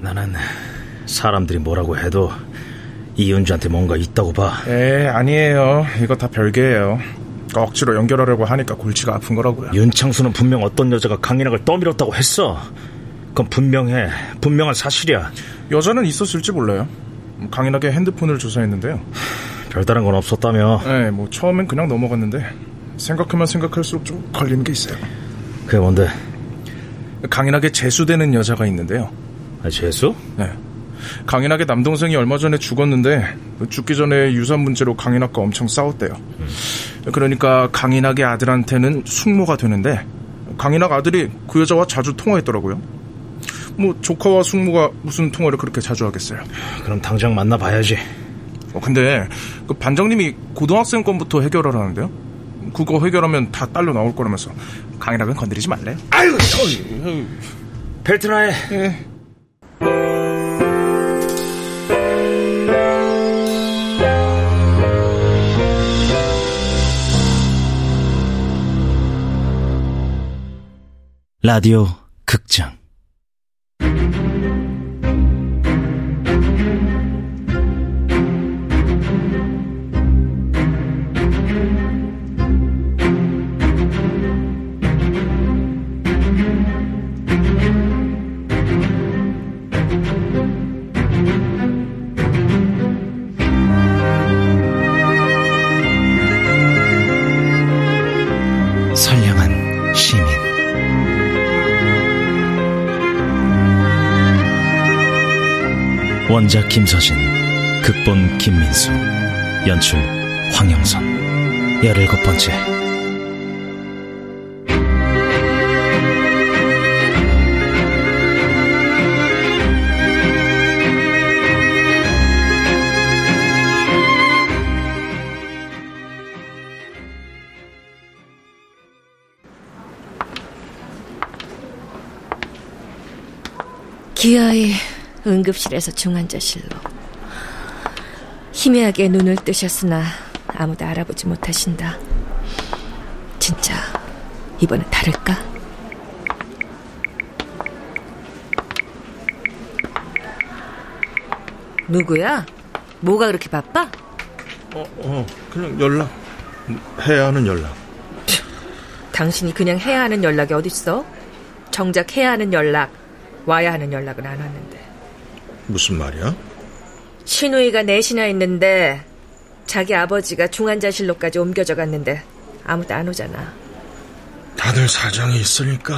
나는 사람들이 뭐라고 해도 이은주한테 뭔가 있다고 봐. 에 아니에요. 이거 다 별개예요. 억지로 연결하려고 하니까 골치가 아픈 거라고요. 윤창수는 분명 어떤 여자가 강인학을 떠밀었다고 했어. 그건 분명해. 분명한 사실이야. 여자는 있었을지 몰라요. 강인하게 핸드폰을 조사했는데요. 별다른 건 없었다며. 네, 뭐 처음엔 그냥 넘어갔는데 생각하면 생각할수록 좀 걸리는 게 있어요. 그게 뭔데? 강인하게 재수되는 여자가 있는데요. 아, 재수? 네. 강인하게 남동생이 얼마 전에 죽었는데 죽기 전에 유산 문제로 강인학과 엄청 싸웠대요. 음. 그러니까 강인학의 아들한테는 숙모가 되는데 강인학 아들이 그 여자와 자주 통화했더라고요. 뭐 조카와 숙모가 무슨 통화를 그렇게 자주 하겠어요. 그럼 당장 만나봐야지. 어, 근데 그 반장님이 고등학생 건부터 해결하라는데요. 그거 해결하면 다 딸려 나올 거라면서 강인학은 건드리지 말래. 아유, 벨트나해. 예. 라디오 극장 원작 김서진, 극본 김민수, 연출 황영선, 열일곱 번째. 기아이 응급실에서 중환자실로. 희미하게 눈을 뜨셨으나 아무도 알아보지 못하신다. 진짜 이번에 다를까? 누구야? 뭐가 그렇게 바빠? 어, 어, 그냥 연락. 해야 하는 연락. 당신이 그냥 해야 하는 연락이 어딨어? 정작 해야 하는 연락, 와야 하는 연락은 안 왔는데. 무슨 말이야? 신우이가 넷이나 있는데 자기 아버지가 중환자실로까지 옮겨져 갔는데 아무도 안 오잖아. 다들 사정이 있으니까.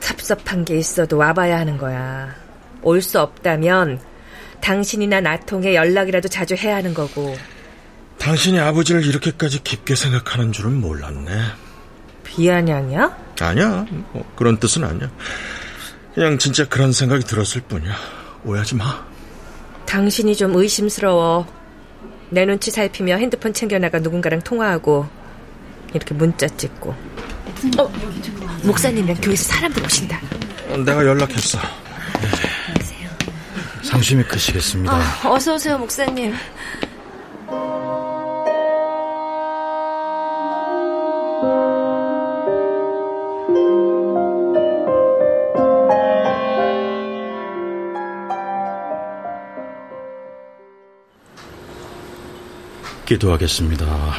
섭섭한 게 있어도 와봐야 하는 거야. 올 수 없다면 당신이나 나 통해 연락이라도 자주 해야 하는 거고. 당신이 아버지를 이렇게까지 깊게 생각하는 줄은 몰랐네. 비아냥이야? 아니야. 뭐 그런 뜻은 아니야. 그냥 진짜 그런 생각이 들었을 뿐이야. 오해하지 마. 당신이 좀 의심스러워. 내 눈치 살피며 핸드폰 챙겨나가 누군가랑 통화하고 이렇게 문자 찍고. 어, 목사님이랑 교회에서 사람들 오신다. 어, 내가 연락했어. 안녕하세요. 상심이 크시겠습니다. 아, 어서 오세요, 목사님. 기도하겠습니다.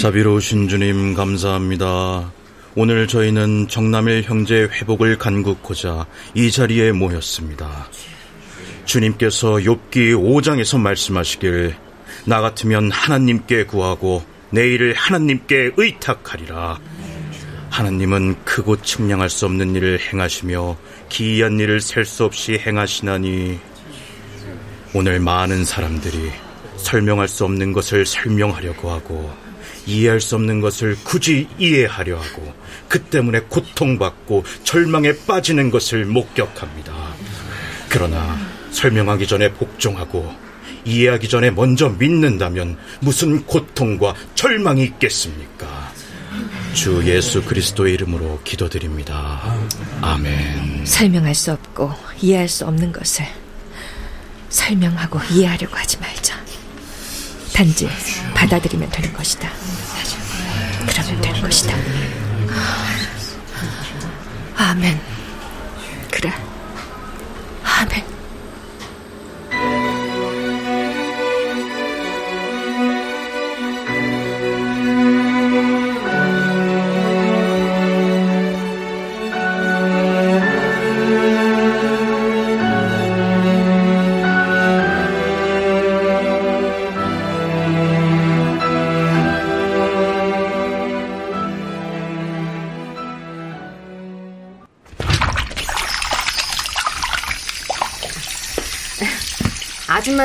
자비로우신 주님 감사합니다. 오늘 저희는 정남일 형제 회복을 간구코자 이 자리에 모였습니다. 주님께서 욥기 5장에서 말씀하시길 나 같으면 하나님께 구하고 내 일을 하나님께 의탁하리라. 하나님은 크고 측량할 수 없는 일을 행하시며 기이한 일을 셀 수 없이 행하시나니 오늘 많은 사람들이 설명할 수 없는 것을 설명하려고 하고 이해할 수 없는 것을 굳이 이해하려 하고 그 때문에 고통받고 절망에 빠지는 것을 목격합니다. 그러나 설명하기 전에 복종하고 이해하기 전에 먼저 믿는다면 무슨 고통과 절망이 있겠습니까? 주 예수 그리스도의 이름으로 기도드립니다. 아멘. 설명할 수 없고 이해할 수 없는 것을 설명하고 이해하려고 하지 말자. 단지 받아들이면 되는 것이다. 그러면 되는 것이다. 아멘.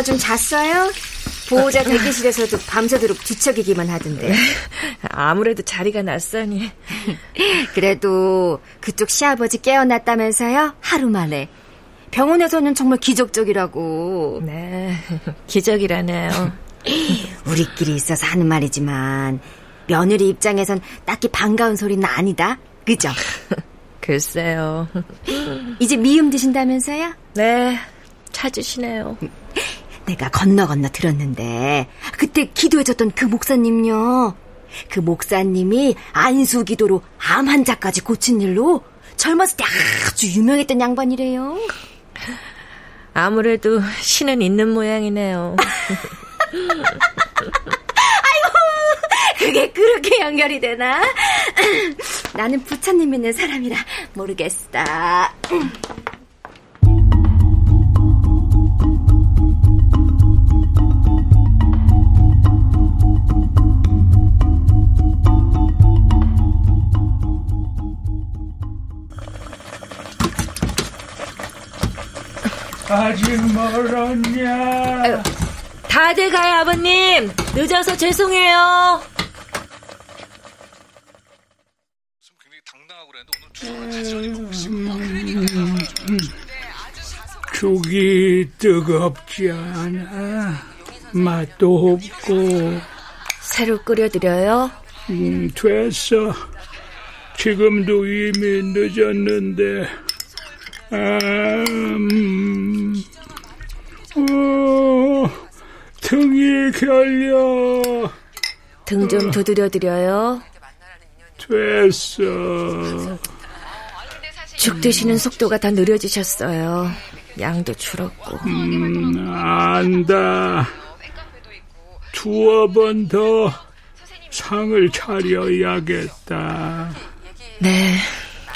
아줌마 좀 잤어요? 보호자 대기실에서도 밤새도록 뒤척이기만 하던데. 아무래도 자리가 낯서니. 그래도 그쪽 시아버지 깨어났다면서요? 하루 만에. 병원에서는 정말 기적적이라고. 네, 기적이라네요. 우리끼리 있어서 하는 말이지만 며느리 입장에선 딱히 반가운 소리는 아니다. 그죠? 글쎄요. 이제 미음 드신다면서요? 네, 찾으시네요. 내가 건너 건너 들었는데 그때 기도해줬던 그 목사님요. 그 목사님이 안수 기도로 암 환자까지 고친 일로 젊었을 때 아주 유명했던 양반이래요. 아무래도 신은 있는 모양이네요. 아이고, 그게 그렇게 연결이 되나? 나는 부처님 믿는 사람이라 모르겠어. 아직 멀었냐? 다 돼가요, 아버님. 늦어서 죄송해요. 죽이 뜨겁지 않아. 맛도 없고. 새로 끓여드려요? 음, 됐어. 지금도 이미 늦었는데. 음, 어, 등이 결려. 등 좀 두드려 드려요. 됐어. 죽 드시는 속도가 더 느려지셨어요. 양도 줄었고. 음, 안다. 두어 번 더 상을 차려야겠다. 네,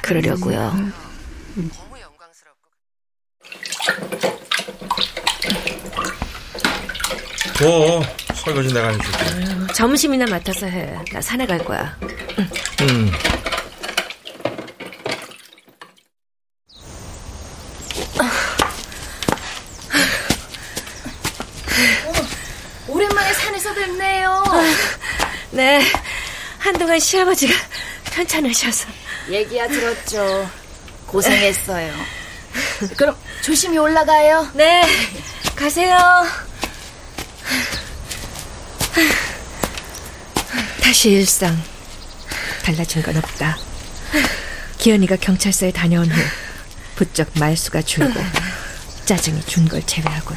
그러려고요. 뭐 설거지 내가 해줄게. 점심이나 맡아서 해. 나 산에 갈 거야. 음. 오랜만에 산에서 뵙네요. 네, 한동안 시아버지가 편찮으셔서. 얘기야 들었죠. 고생했어요. 그럼 조심히 올라가요. 네, 가세요. 다시 일상. 달라진 건 없다. 기현이가 경찰서에 다녀온 후 부쩍 말수가 줄고 짜증이 준 걸 제외하고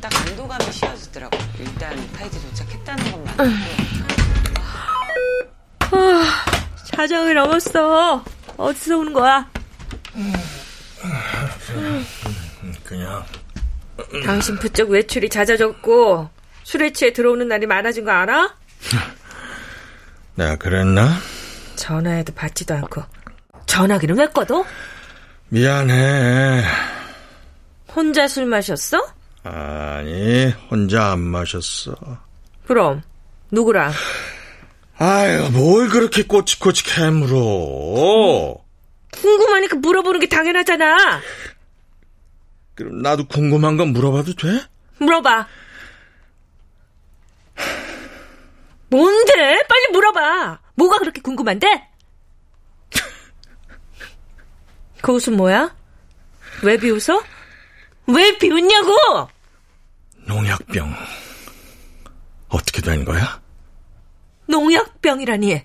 딱 안도감이 씌워지더라고. 일단 타이즈 도착했다는 것만. 자정이 넘었어. 어디서 오는 거야? 그냥 당신 부쩍 외출이 잦아졌고 술에 취해 들어오는 날이 많아진 거 알아? 내가 그랬나? 전화해도 받지도 않고 전화기는 왜 꺼도? 미안해. 혼자 술 마셨어? 아니 혼자 안 마셨어. 그럼 누구랑? 아유 뭘 그렇게 꼬치꼬치 캐물어. 궁금하니까 물어보는 게 당연하잖아. 그럼 나도 궁금한 건 물어봐도 돼? 물어봐. 뭔데? 빨리 물어봐. 뭐가 그렇게 궁금한데? 그 웃음 뭐야? 왜 비웃어? 왜 비웃냐고! 농약병 어떻게 된 거야? 농약병이라니.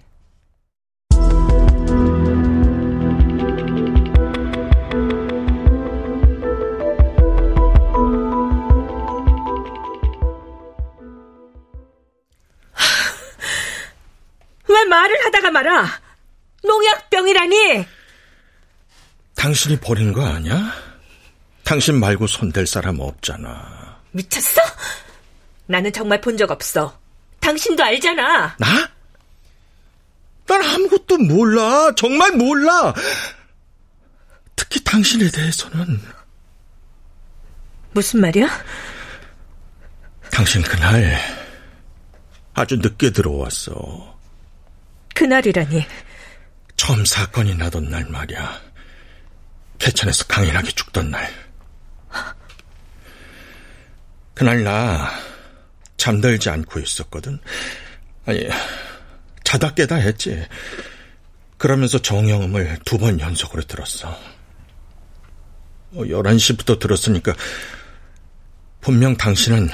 말을 하다가 말아? 농약병이라니! 당신이 버린 거 아니야? 당신 말고 손댈 사람 없잖아. 미쳤어? 나는 정말 본 적 없어. 당신도 알잖아. 나? 난 아무것도 몰라. 정말 몰라. 특히 당신에 대해서는. 무슨 말이야? 당신 그날 아주 늦게 들어왔어. 그날이라니. 처음 사건이 나던 날 말이야. 개천에서 강인하게 죽던 날. 그날 나 잠들지 않고 있었거든. 아니, 자다 깨다 했지. 그러면서 정형음을 두 번 연속으로 들었어. 11시부터 어, 들었으니까 분명 당신은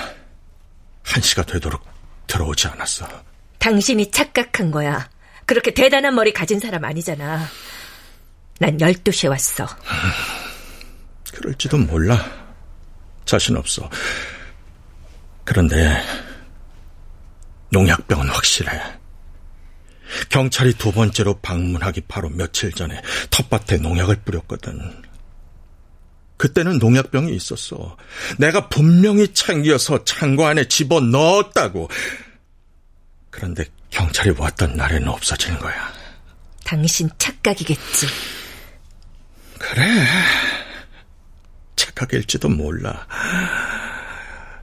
1시가 되도록 들어오지 않았어. 당신이 착각한 거야. 그렇게 대단한 머리 가진 사람 아니잖아. 난 12시에 왔어. 그럴지도 몰라. 자신 없어. 그런데 농약병은 확실해. 경찰이 두 번째로 방문하기 바로 며칠 전에 텃밭에 농약을 뿌렸거든. 그때는 농약병이 있었어. 내가 분명히 챙겨서 창고 안에 집어 넣었다고. 그런데 경찰이 왔던 날에는 없어진 거야. 당신 착각이겠지. 그래. 착각일지도 몰라.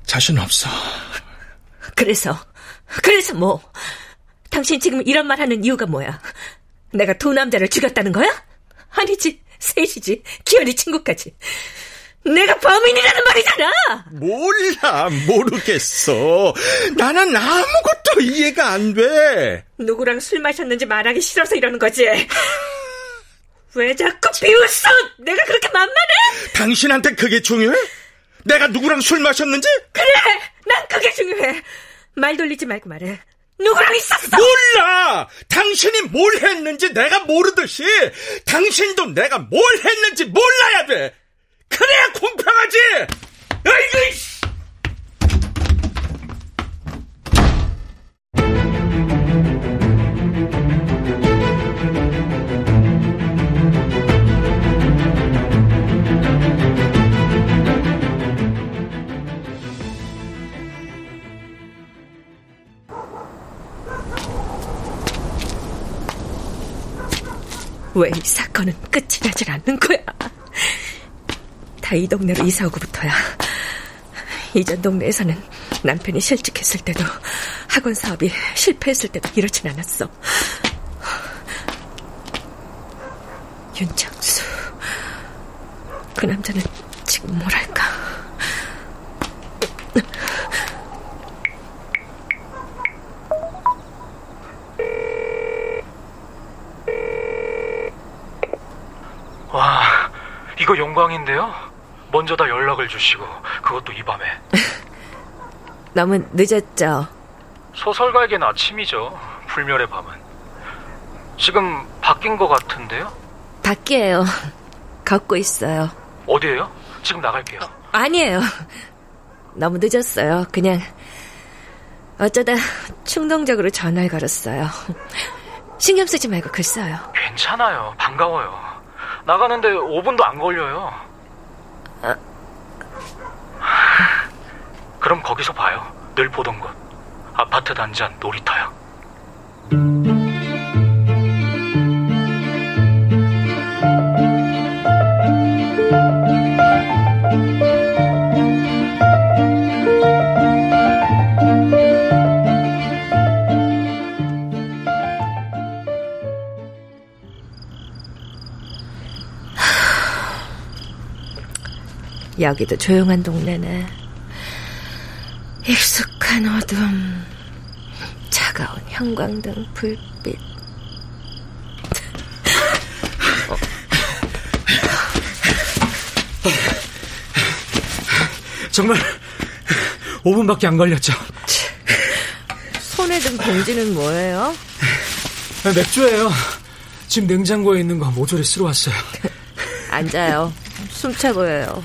자신 없어. 그래서, 그래서 뭐, 당신 지금 이런 말 하는 이유가 뭐야? 내가 두 남자를 죽였다는 거야? 아니지. 셋이지. 기현이 친구까지. 내가 범인이라는 말이잖아! 몰라, 모르겠어. 나는 아무것도 이해가 안 돼. 누구랑 술 마셨는지 말하기 싫어서 이러는 거지. 왜 자꾸 비웃어? 내가 그렇게 만만해? 당신한테 그게 중요해? 내가 누구랑 술 마셨는지? 그래! 난 그게 중요해. 말 돌리지 말고 말해. 누구랑 있었어? 몰라! 당신이 뭘 했는지 내가 모르듯이 당신도 내가 뭘 했는지 몰라야 돼! 그래야 공평하지! 아이고, 왜이 사건은 끝이 나질? 다 이 동네로 이사 오고부터야. 이전 동네에서는 남편이 실직했을 때도 학원 사업이 실패했을 때도 이렇진 않았어. 윤창수. 그 남자는 지금 뭐랄까. 이거 영광인데요? 먼저 다 연락을 주시고 그것도 이 밤에. 너무 늦었죠? 소설가에겐 아침이죠 불멸의 밤은. 지금 바뀐 것 같은데요? 밖이에요. 걷고 있어요. 어디에요? 지금 나갈게요. 어, 아니에요. 너무 늦었어요. 그냥 어쩌다 충동적으로 전화를 걸었어요. 신경 쓰지 말고 글 써요. 괜찮아요. 반가워요. 나가는데 5분도 안 걸려요. 아... 그럼 거기서 봐요. 늘 보던 곳. 아파트 단지 안 놀이터요. 여기도 조용한 동네네. 익숙한 어둠, 차가운 형광등 불빛. 정말 5분밖에 안 걸렸죠. 손에 든 봉지는 뭐예요? 맥주예요. 지금 냉장고에 있는 거 모조리 쓸어 왔어요. 앉아요. 숨차 보여요.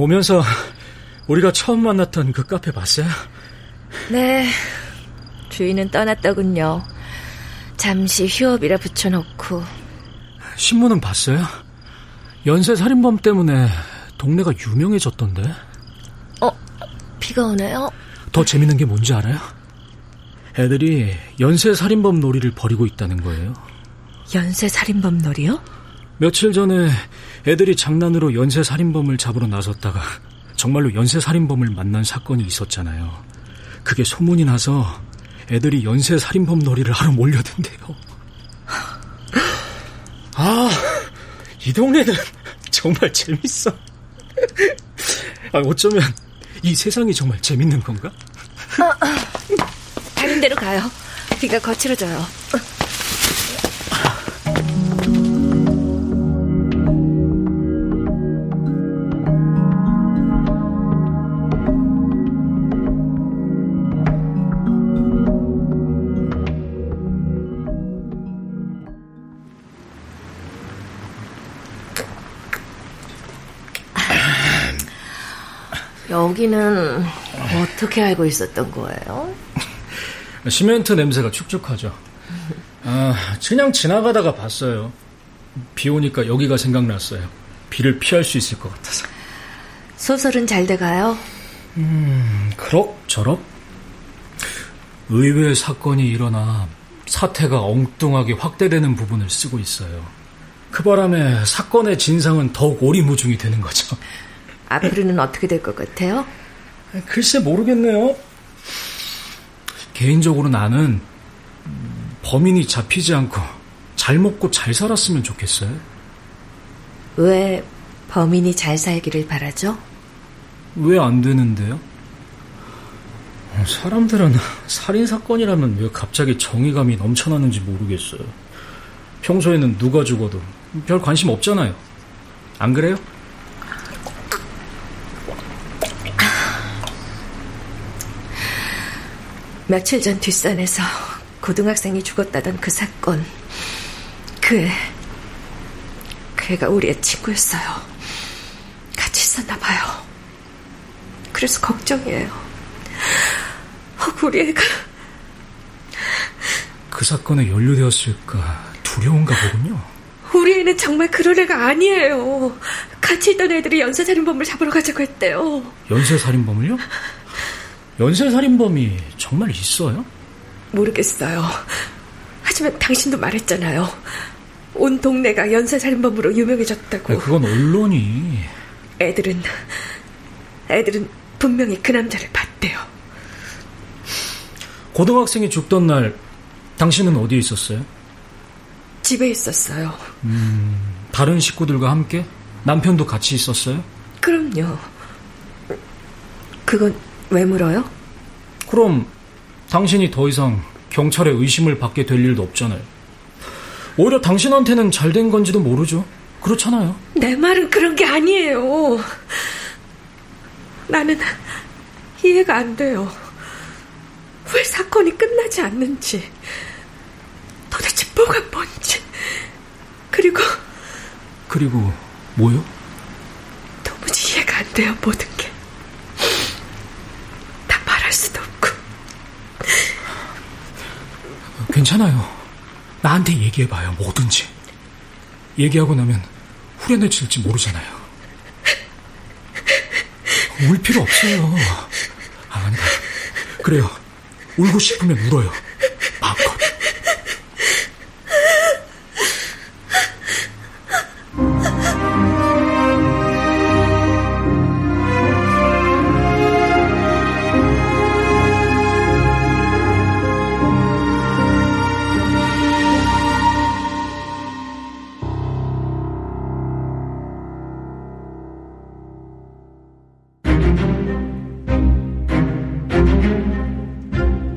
오면서 우리가 처음 만났던 그 카페 봤어요? 네. 주인은 떠났더군요. 잠시 휴업이라 붙여놓고. 신문은 봤어요? 연쇄 살인범 때문에 동네가 유명해졌던데. 어, 비가 오네요. 더 재밌는 게 뭔지 알아요? 애들이 연쇄 살인범 놀이를 벌이고 있다는 거예요. 연쇄 살인범 놀이요? 며칠 전에 애들이 장난으로 연쇄 살인범을 잡으러 나섰다가 정말로 연쇄 살인범을 만난 사건이 있었잖아요. 그게 소문이 나서 애들이 연쇄 살인범 놀이를 하러 몰려든대요. 아, 이 동네는 정말 재밌어. 아, 어쩌면 이 세상이 정말 재밌는 건가? 다른 데로 가요. 비가 거칠어져요. 여기는 어떻게 알고 있었던 거예요? 시멘트 냄새가 축축하죠. 아, 그냥 지나가다가 봤어요. 비 오니까 여기가 생각났어요. 비를 피할 수 있을 것 같아서. 소설은 잘 돼가요? 음, 그럭저럭. 의외의 사건이 일어나 사태가 엉뚱하게 확대되는 부분을 쓰고 있어요. 그 바람에 사건의 진상은 더욱 오리무중이 되는 거죠. 앞으로는 어떻게 될 것 같아요? 글쎄 모르겠네요. 개인적으로 나는 범인이 잡히지 않고 잘 먹고 잘 살았으면 좋겠어요. 왜 범인이 잘 살기를 바라죠? 왜 안 되는데요? 사람들은 살인 사건이라면 왜 갑자기 정의감이 넘쳐나는지 모르겠어요. 평소에는 누가 죽어도 별 관심 없잖아요. 안 그래요? 며칠 전 뒷산에서 고등학생이 죽었다던 그 사건. 그 애, 그 애가 우리의 친구였어요. 같이 있었나 봐요. 그래서 걱정이에요. 혹 우리 애가 그 사건에 연루되었을까 두려운가 보군요. 우리 애는 정말 그런 애가 아니에요. 같이 있던 애들이 연쇄살인범을 잡으러 가자고 했대요. 연쇄살인범을요? 연쇄살인범이 정말 있어요? 모르겠어요. 하지만 당신도 말했잖아요. 온 동네가 연쇄살인범으로 유명해졌다고. 그건 언론이. 애들은, 애들은 분명히 그 남자를 봤대요. 고등학생이 죽던 날, 당신은 어디에 있었어요? 집에 있었어요. 음, 다른 식구들과 함께? 남편도 같이 있었어요? 그럼요. 그건 왜 물어요? 그럼 당신이 더 이상 경찰의 의심을 받게 될 일도 없잖아요. 오히려 당신한테는 잘 된 건지도 모르죠. 그렇잖아요. 내 말은 그런 게 아니에요. 나는 이해가 안 돼요. 왜 사건이 끝나지 않는지. 도대체 뭐가 뭔지. 그리고. 그리고 뭐요? 도무지 이해가 안 돼요, 모든 게. 다 말할 수도 없고. 괜찮아요. 나한테 얘기해봐요, 뭐든지. 얘기하고 나면 후련해질지 모르잖아요. 울 필요 없어요. 아, 아니다. 그래요. 울고 싶으면 울어요.